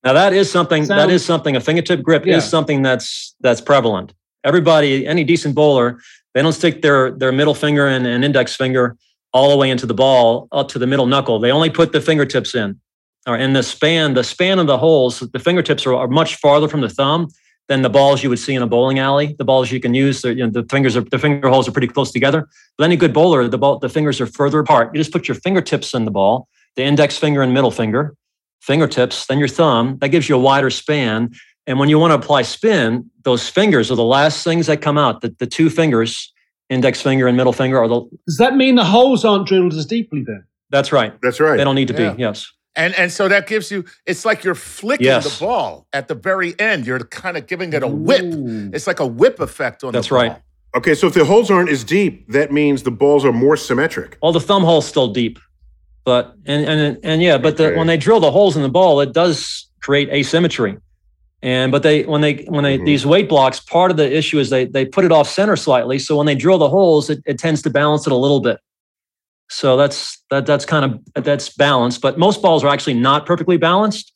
now that is something Sounds, that is something a fingertip grip yeah. is something that's that's prevalent. Everybody, any decent bowler, they don't stick their their middle finger and, and index finger all the way into the ball up to the middle knuckle. They only put the fingertips in. Or in the span, the span of the holes, the fingertips are, are much farther from the thumb than the balls you would see in a bowling alley. The balls you can use, you know, the fingers are the finger holes are pretty close together. But any good bowler, the ball, the fingers are further apart. You just put your fingertips in the ball, the index finger and middle finger, fingertips, then your thumb. That gives you a wider span. And when you want to apply spin, those fingers are the last things that come out. The, the two fingers, index finger and middle finger, are the. Does that mean the holes aren't drilled as deeply then? That's right. That's right. They don't need to yeah. be. Yes. And and so that gives you. It's like you're flicking yes. the ball at the very end. You're kind of giving it a whip. Ooh. It's like a whip effect on. That's the ball. right. Okay, so if the holes aren't as deep, that means the balls are more symmetric. Well, the thumb hole's still deep. But and and and yeah, but the, when they drill the holes in the ball, it does create asymmetry. And but they when they when they mm-hmm. these weight blocks, part of the issue is they they put it off center slightly. So when they drill the holes, it, it tends to balance it a little bit. So that's that that's kind of that's balanced. But most balls are actually not perfectly balanced.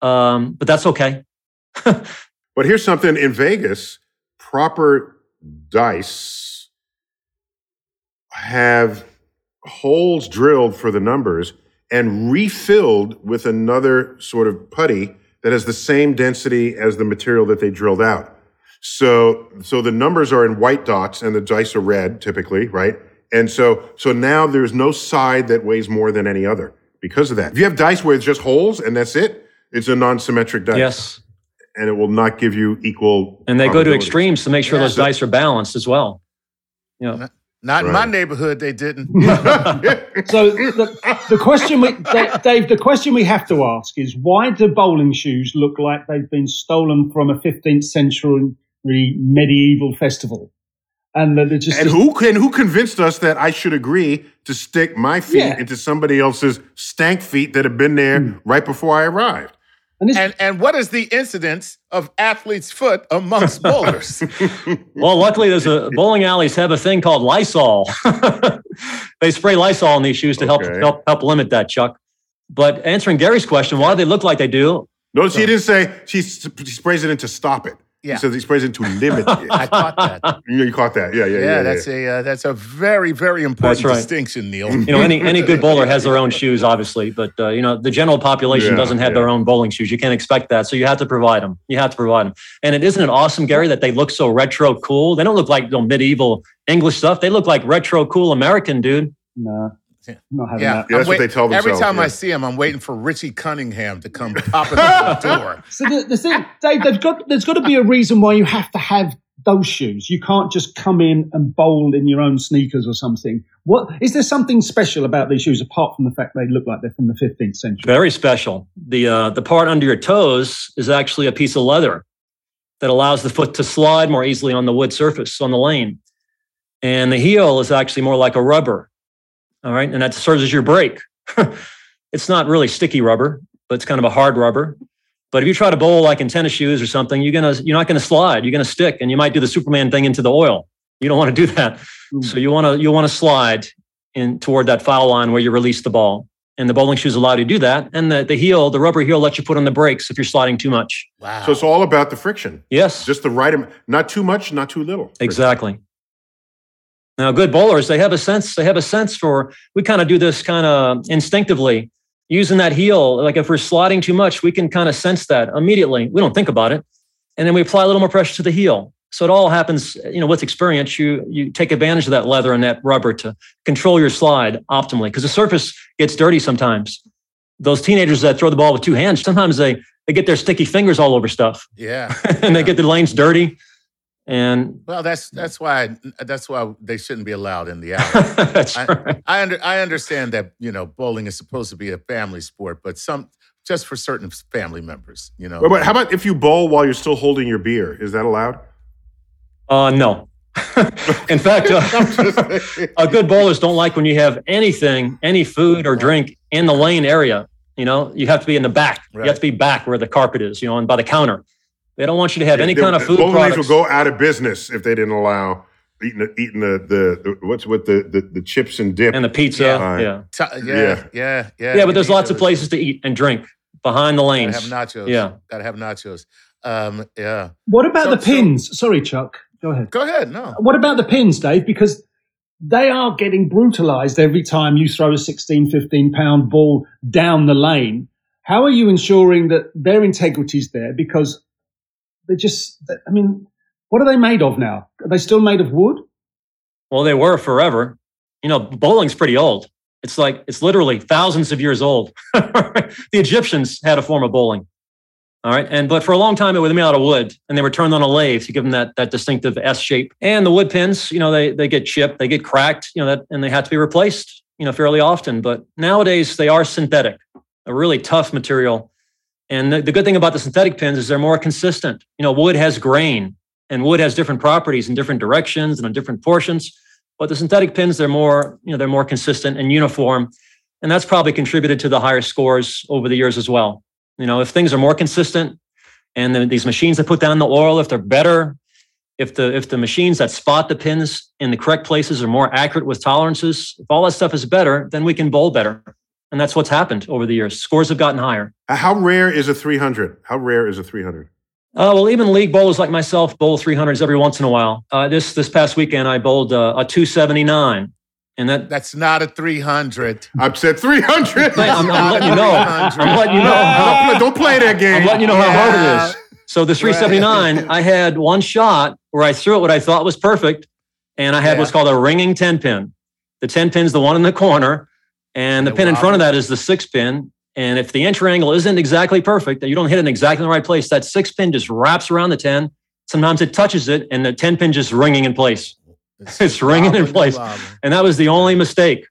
Um, but that's okay. *laughs* but here's something in Vegas: proper dice have holes drilled for the numbers and refilled with another sort of putty that has the same density as the material that they drilled out. So, so the numbers are in white dots and the dice are red typically, right? And so, so now there's no side that weighs more than any other because of that. If you have dice where it's just holes and that's it, it's a non-symmetric dice. Yes. And it will not give you equal. And they go to extremes to make sure yeah, those so, dice are balanced as well. You know. Not right. in my neighborhood, they didn't. *laughs* *laughs* so the, the question we, Dave, the question we have to ask is why do bowling shoes look like they've been stolen from a 15th century medieval festival? And that just and who and who convinced us that I should agree to stick my feet yeah. into somebody else's stank feet that have been there mm. right before I arrived? And, and, and what is the incidence of athlete's foot amongst *laughs* bowlers? *laughs* well, luckily, there's a bowling alleys have a thing called Lysol. *laughs* they spray Lysol on these shoes to okay. help, help help limit that, Chuck. But answering Gary's question, why do they look like they do? Notice so, he uh, didn't say she, she sprays it in to stop it. Yeah. He says he sprays it to limit *laughs* it. I caught that. You, you caught that. Yeah, yeah, yeah. Yeah, that's yeah. a uh, that's a very very important right. distinction, Neil. You know, any *laughs* any good bowler has their own shoes, obviously, but uh, you know the general population yeah, doesn't have yeah. their own bowling shoes. You can't expect that, so you have to provide them. You have to provide them. And it isn't it awesome, Gary, that they look so retro cool. They don't look like you know, medieval English stuff. They look like retro cool American, dude. No. Yeah, yeah, that's wait, what they tell themselves. Every time yeah. I see him, I'm waiting for Richie Cunningham to come popping the door. *laughs* So the, the thing, Dave, there's got there's got to be a reason why you have to have those shoes. You can't just come in and bowl in your own sneakers or something. What is there something special about these shoes apart from the fact they look like they're from the 15th century? Very special. The uh, the part under your toes is actually a piece of leather that allows the foot to slide more easily on the wood surface on the lane, and the heel is actually more like a rubber all right. And that serves as your brake. *laughs* it's not really sticky rubber, but it's kind of a hard rubber. But if you try to bowl like in tennis shoes or something, you're gonna you're not gonna slide. You're gonna stick, and you might do the Superman thing into the oil. You don't want to do that. Mm. So you want to you want to slide in toward that foul line where you release the ball. And the bowling shoes allow you to do that. And the, the heel, the rubber heel, lets you put on the brakes if you're sliding too much. Wow. So it's all about the friction. Yes. Just the right amount, not too much, not too little. Friction. Exactly. Now, good bowlers, they have a sense, they have a sense for, we kind of do this kind of instinctively using that heel. Like if we're sliding too much, we can kind of sense that immediately. We don't think about it. And then we apply a little more pressure to the heel. So it all happens, you know, with experience, you you take advantage of that leather and that rubber to control your slide optimally because the surface gets dirty sometimes. those teenagers that throw the ball with two hands, sometimes they they get their sticky fingers all over stuff, Yeah. *laughs* and they get the lanes dirty. And Well, that's that's why that's why they shouldn't be allowed in the alley. *laughs* that's I, right. I under I understand that you know bowling is supposed to be a family sport, but some just for certain family members, you know. But, but how about if you bowl while you're still holding your beer? Is that allowed? Uh, no. *laughs* In fact, uh, *laughs* uh, good bowlers don't like when you have anything, any food or drink in the lane area. You know, you have to be in the back. You have to be back where the carpet is, you know, and by the counter. They don't want you to have any They- kind of food bowling lanes products. will go out of business if they didn't allow eating the, eating the, the, the what's with the, the the chips and dip. and the pizza. Yeah. Yeah. T- Yeah. yeah, yeah, yeah. Yeah, but there's You lots of places to eat and drink behind the Gotta lanes. have nachos. Yeah. gotta have nachos. Um, yeah. What about So- the pins? Sorry, Chuck. Go ahead. Go ahead. No. What about the pins, Dave? Because they are getting brutalized every time you throw a 16, 15 pound ball down the lane. How are you ensuring that their integrity's there? Because they're just, I mean, what are they made of now? Are they still made of wood? Well, they were forever. You know, bowling's pretty old. It's like it's literally thousands of years old. *laughs* the Egyptians had a form of bowling. All right. And but for a long time it was made out of wood and they were turned on a lathe to give them that that distinctive S shape. And the wood pins, you know, they they get chipped, they get cracked, you know, that and they have to be replaced, you know, fairly often. But nowadays they are synthetic, a really tough material. And the, the good thing about the synthetic pins is they're more consistent. You know, wood has grain and wood has different properties in different directions and in different portions. But the synthetic pins, they're more, you know, they're more consistent and uniform. And that's probably contributed to the higher scores over the years as well. You know, if things are more consistent and the, these machines that put down the oil, if they're better, if the if the machines that spot the pins in the correct places are more accurate with tolerances, if all that stuff is better, then we can bowl better. And that's what's happened over the years. Scores have gotten higher. How rare is a 300? How rare is a 300? Uh, well, even league bowlers like myself bowl 300s every once in a while. Uh, this this past weekend, I bowled uh, a 279, and that That's not a 300. I've said 300. Man, I'm, I'm letting you know. I'm letting you know. don't, How, play, don't play that game. I'm letting you know how hard it is. So the 379, I had one shot where I threw it what I thought was perfect, and I had Yeah. what's called a ringing 10 pin. The 10 pin's the one in the corner, and the Yeah, pin in front of that is the six pin. And if the entry angle isn't exactly perfect, that you don't hit it in exactly the right place, that six pin just wraps around the 10. Sometimes it touches it, and the 10 pin just ringing in place. It's *laughs* ringing in place. And that was the only mistake.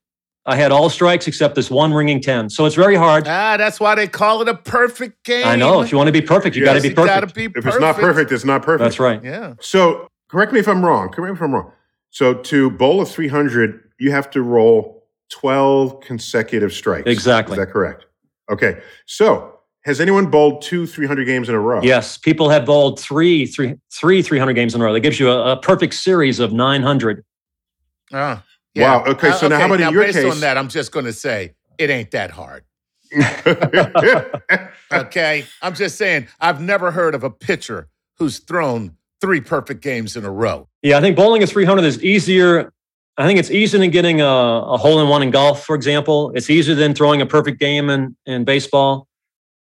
I had all strikes except this one ringing 10. So it's very hard. Ah, that's why they call it a perfect game. I know. If you want to be perfect, you got to Yes, be You gotta perfect. be If it's not perfect, it's not perfect. That's right. Yeah. So correct me if I'm wrong. Correct me if I'm wrong. So to bowl a 300, you have to roll 12 consecutive strikes. Exactly. Is that correct? Okay. So has anyone bowled two 300 games in a row? Yes, people have bowled three, three, three 300 games in a row. That gives you a, a perfect series of 900. Ah, Wow, okay, so now how about in now your based case- on that, I'm just going to say it ain't that hard. *laughs* Okay, I'm just saying I've never heard of a pitcher who's thrown three perfect games in a row. Yeah, I think bowling a 300 is easier. I think it's easier than getting a, a hole in one in golf, for example. It's easier than throwing a perfect game in, in baseball,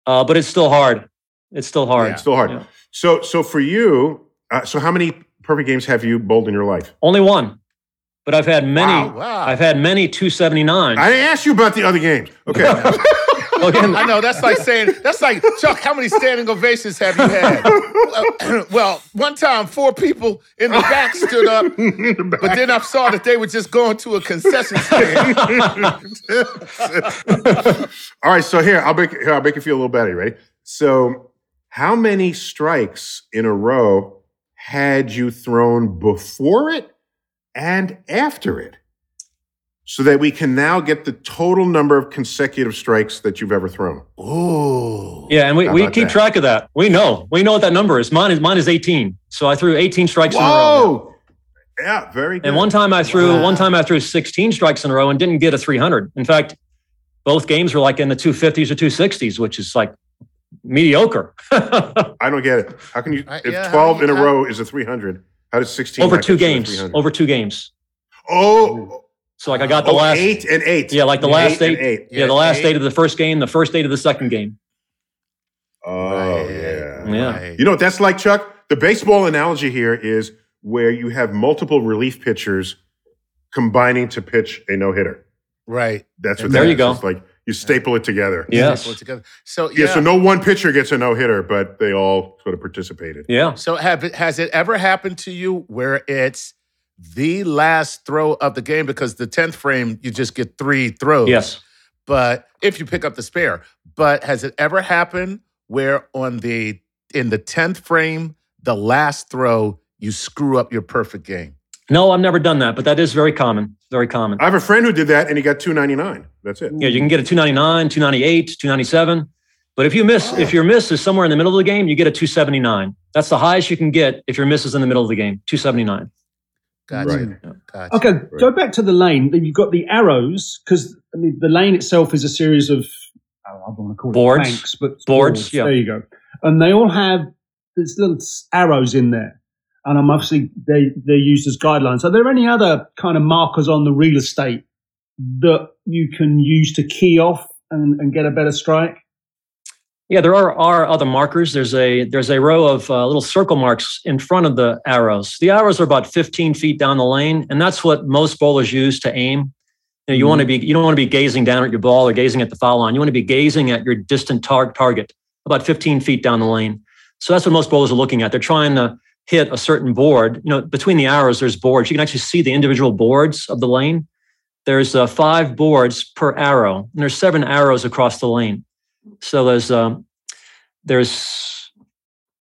uh, but it's still hard. It's still hard. It's still hard. Yeah. So so for you, uh, so how many perfect games have you bowled in your life? Only one, but I've had many. Wow, wow. I've had many two seventy nine. I asked you about the other games. Okay. *laughs* *laughs* Oh, Again, I know that's like saying that's like Chuck. How many standing ovations have you had? well, uh, *clears throat* well, one time four people in the back stood up, but then I saw that they were just going to a concession stand. *laughs* All right, so here I'll make here I'll make you feel a little better. Ready? So, how many strikes in a row had you thrown before it and after it, so that we can now get the total number of consecutive strikes that you've ever thrown? Ooh. Yeah, and we, How we keep that? track of that. We know. We know what that number is. Mine is mine is 18. So I threw 18 strikes in a row. Whoa! Yeah, very good. And one time I threw Wow. one time I threw 16 strikes in a row and didn't get a 300. In fact, both games were like in the 250s or 260s, which is like mediocre. *laughs* I don't get it. How can you? If yeah, twelve in a I- row is a three hundred, how does sixteen over two get you to games. Over two games. Oh, So like I got the oh, last eight and eight. Yeah, like the last eight. eight. Yeah, the last eight. eight of the first game, the first eight of the second game. Oh Right, yeah. Yeah. right. You know what that's like, Chuck? The baseball analogy here is where you have multiple relief pitchers combining to pitch a no hitter. Right. That's what There that you is. go. It's like You staple it together. Yes. Put together. So Yeah, yeah. so no one pitcher gets a no hitter, but they all sort of participated. Yeah. So have has it ever happened to you where it's the last throw of the game because the tenth frame you just get three throws? Yes. But if you pick up the spare, but has it ever happened where on the in the tenth frame the last throw you screw up your perfect game? No, I've never done that, but that is very common. Very common. I have a friend who did that and he got 299. That's it. Yeah, you can get a 299, 298, 297. But if you miss, if your miss is somewhere in the middle of the game, you get a 279. That's the highest you can get if your miss is in the middle of the game, 279. Gotcha. Right. Gotcha. Okay, go back to the lane. You've got the arrows because I mean, the lane itself is a series of oh, I don't want to call it Boards. planks, but Boards, yeah. There you go. And they all have these little arrows in there, and I'm obviously they they're used as guidelines. Are there any other kind of markers on the real estate that you can use to key off and, and get a better strike? Yeah, there are, are other markers. There's a there's a row of uh, little circle marks in front of the arrows. The arrows are about 15 feet down the lane, and that's what most bowlers use to aim. You, know, you want to be you don't want to be gazing down at your ball or gazing at the foul line. You want to be gazing at your distant tar- target about 15 feet down the lane. So that's what most bowlers are looking at. They're trying to hit a certain board. You know, between the arrows, there's boards. You can actually see the individual boards of the lane. There's uh, five boards per arrow, and there's seven arrows across the lane. So there's um, there's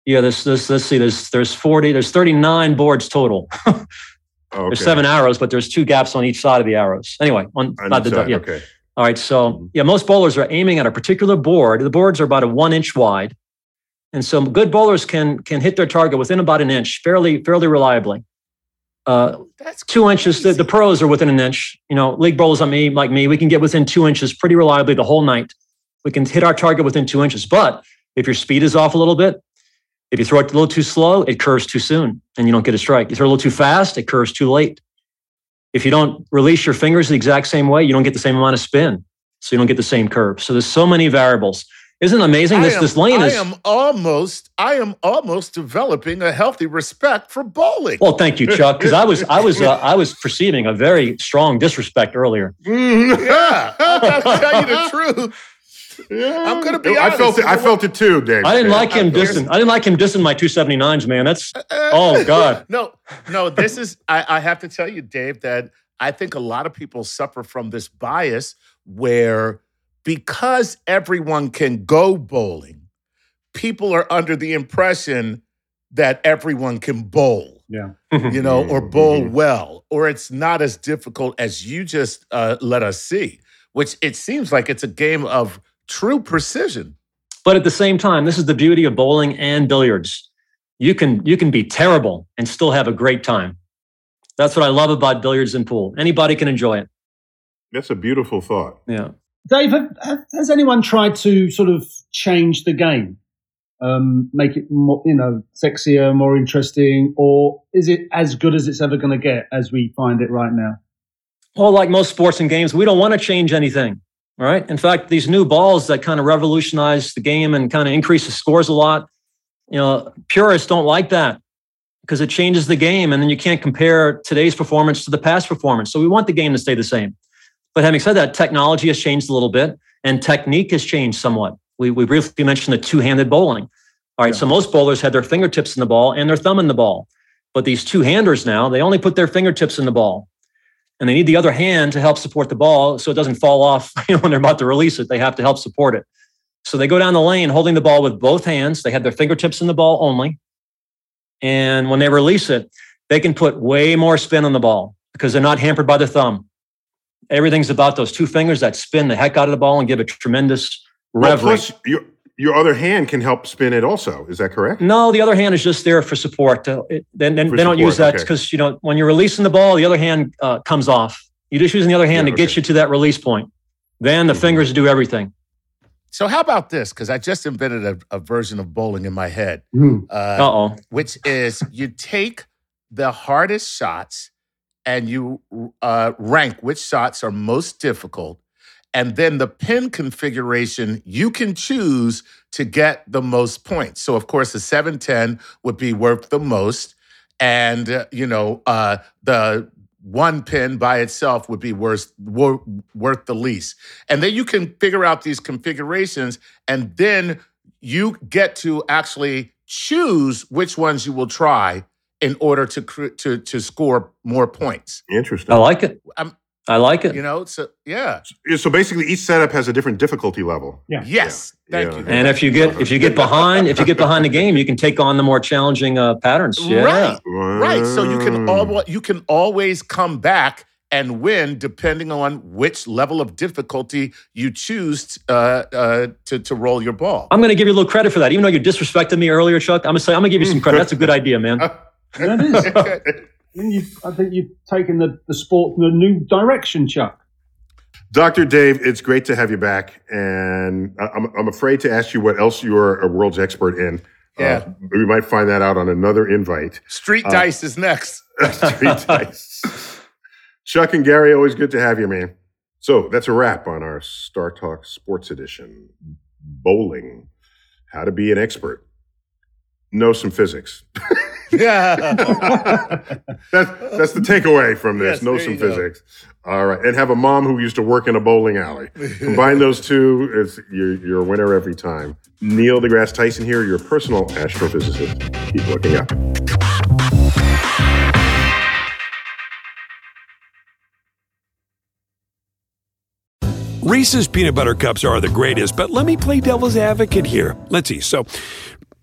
yeah there's this let's see there's there's 40 there's 39 boards total. Oh, *laughs* There's seven arrows, but there's two gaps on each side of the arrows. Anyway, on On not the side, yeah. Okay. All right, so yeah, most bowlers are aiming at a particular board. The boards are about a one inch wide, and so good bowlers can can hit their target within about an inch, fairly fairly reliably. Uh, That's two inches. The, the pros are within an inch. You know, league bowlers like me, like me, we can get within two inches pretty reliably the whole night. We can hit our target within two inches. But if your speed is off a little bit, if you throw it a little too slow, it curves too soon, and you don't get a strike. You throw a little too fast, it curves too late. If you don't release your fingers the exact same way, you don't get the same amount of spin, so you don't get the same curve. So there's so many variables. Isn't it amazing? This am, this lane I is. I am almost I am almost developing a healthy respect for bowling. Well, thank you, Chuck, because I was I was uh, *laughs* I was perceiving a very strong disrespect earlier. *laughs* yeah, I'm gonna tell you the truth. I'm gonna be I felt honest, it. I felt it too, Dave. I didn't like him I'm dissing. I didn't like him dissing my 279s, man. That's oh *laughs* god. No, no, this is, I, I have to tell you, Dave, that I think a lot of people suffer from this bias where because everyone can go bowling, people are under the impression that everyone can bowl, Yeah. you know, or *laughs* bowl Mhm. well, or it's not as difficult as you just uh, let us see, which it seems like it's a game of true precision. But at the same time, this is the beauty of bowling and billiards. You can you can be terrible and still have a great time. That's what I love about billiards and pool. Anybody can enjoy it. That's a beautiful thought. Yeah. Dave, have, have, has anyone tried to sort of change the game, um, make it more, you know, sexier, more interesting, or is it as good as it's ever going to get as we find it right now? Well, like most sports and games, we don't want to change anything. All right. In fact, these new balls that kind of revolutionize the game and kind of increase the scores a lot, you know, purists don't like that because it changes the game and then you can't compare today's performance to the past performance. So we want the game to stay the same. But having said that, technology has changed a little bit and technique has changed somewhat. We, we briefly mentioned the two handed bowling. All right. So most bowlers had their fingertips in the ball and their thumb in the ball. But these two handers now, they only put their fingertips in the ball and they need the other hand to help support the ball so it doesn't fall off *laughs* you know, when they're about to release it. They have to help support it. So they go down the lane holding the ball with both hands. They have their fingertips in the ball only. And when they release it, they can put way more spin on the ball because they're not hampered by the thumb. Everything's about those two fingers that spin the heck out of the ball and give it tremendous Well, rev. plus, your your other hand can help spin it. Also, is that correct? No, the other hand is just there for support. To, it, then then For they don't use support, that okay. because you know when you're releasing the ball, the other hand uh, comes off. You're just using the other hand Yeah, to get you to that release point. Then the Mhm. fingers do everything. So how about this? Because I just invented a, a version of bowling in my head. Hmm. Uh, Uh oh. which is you take the hardest shots and you uh, rank which shots are most difficult. And then the pin configuration you can choose to get the most points. So, of course, the 710 would be worth the most. And, uh, you know, uh, the one pin by itself would be worth wor- worth the least. And then you can figure out these configurations, and then you get to actually choose which ones you will try in order to to to score more points. Interesting. I like it. Um, I like it. You know, so yeah, So basically, each setup has a different difficulty level. Yeah. yes, thank Yeah. you. And if you get if you get behind if you get behind the game, you can take on the more challenging uh, patterns. Yeah. Right, right. So you can all you can always come back and win depending on which level of difficulty you choose uh, uh, to to roll your ball. I'm going to give you a little credit for that. Even though you disrespected me earlier, Chuck, I'm going to say I'm going to give you some credit. That's a good idea, man. *laughs* That is. *laughs* I think you've, I think you've taken the, the sport in a new direction, Chuck. Dr. Dave, it's great to have you back. And I- I'm, I'm afraid to ask you what else you're a world's expert in. Yeah. Uh, we might find that out on another invite. Street Uh, dice is next. *laughs* Street dice. Chuck and Gary, always good to have you, man. So that's a wrap on our StarTalk Sports Edition. Bowling. How to be an expert. Know some physics. *laughs* yeah. That's, that's the takeaway from this. Yes, know some you go. physics. All right. And have a mom who used to work in a bowling alley. Combine those two, it's, you're, you're a winner every time. Neil deGrasse Tyson here, your personal astrophysicist. Keep looking up. Reese's peanut butter cups are the greatest, but let me play devil's advocate here. Let's see. So,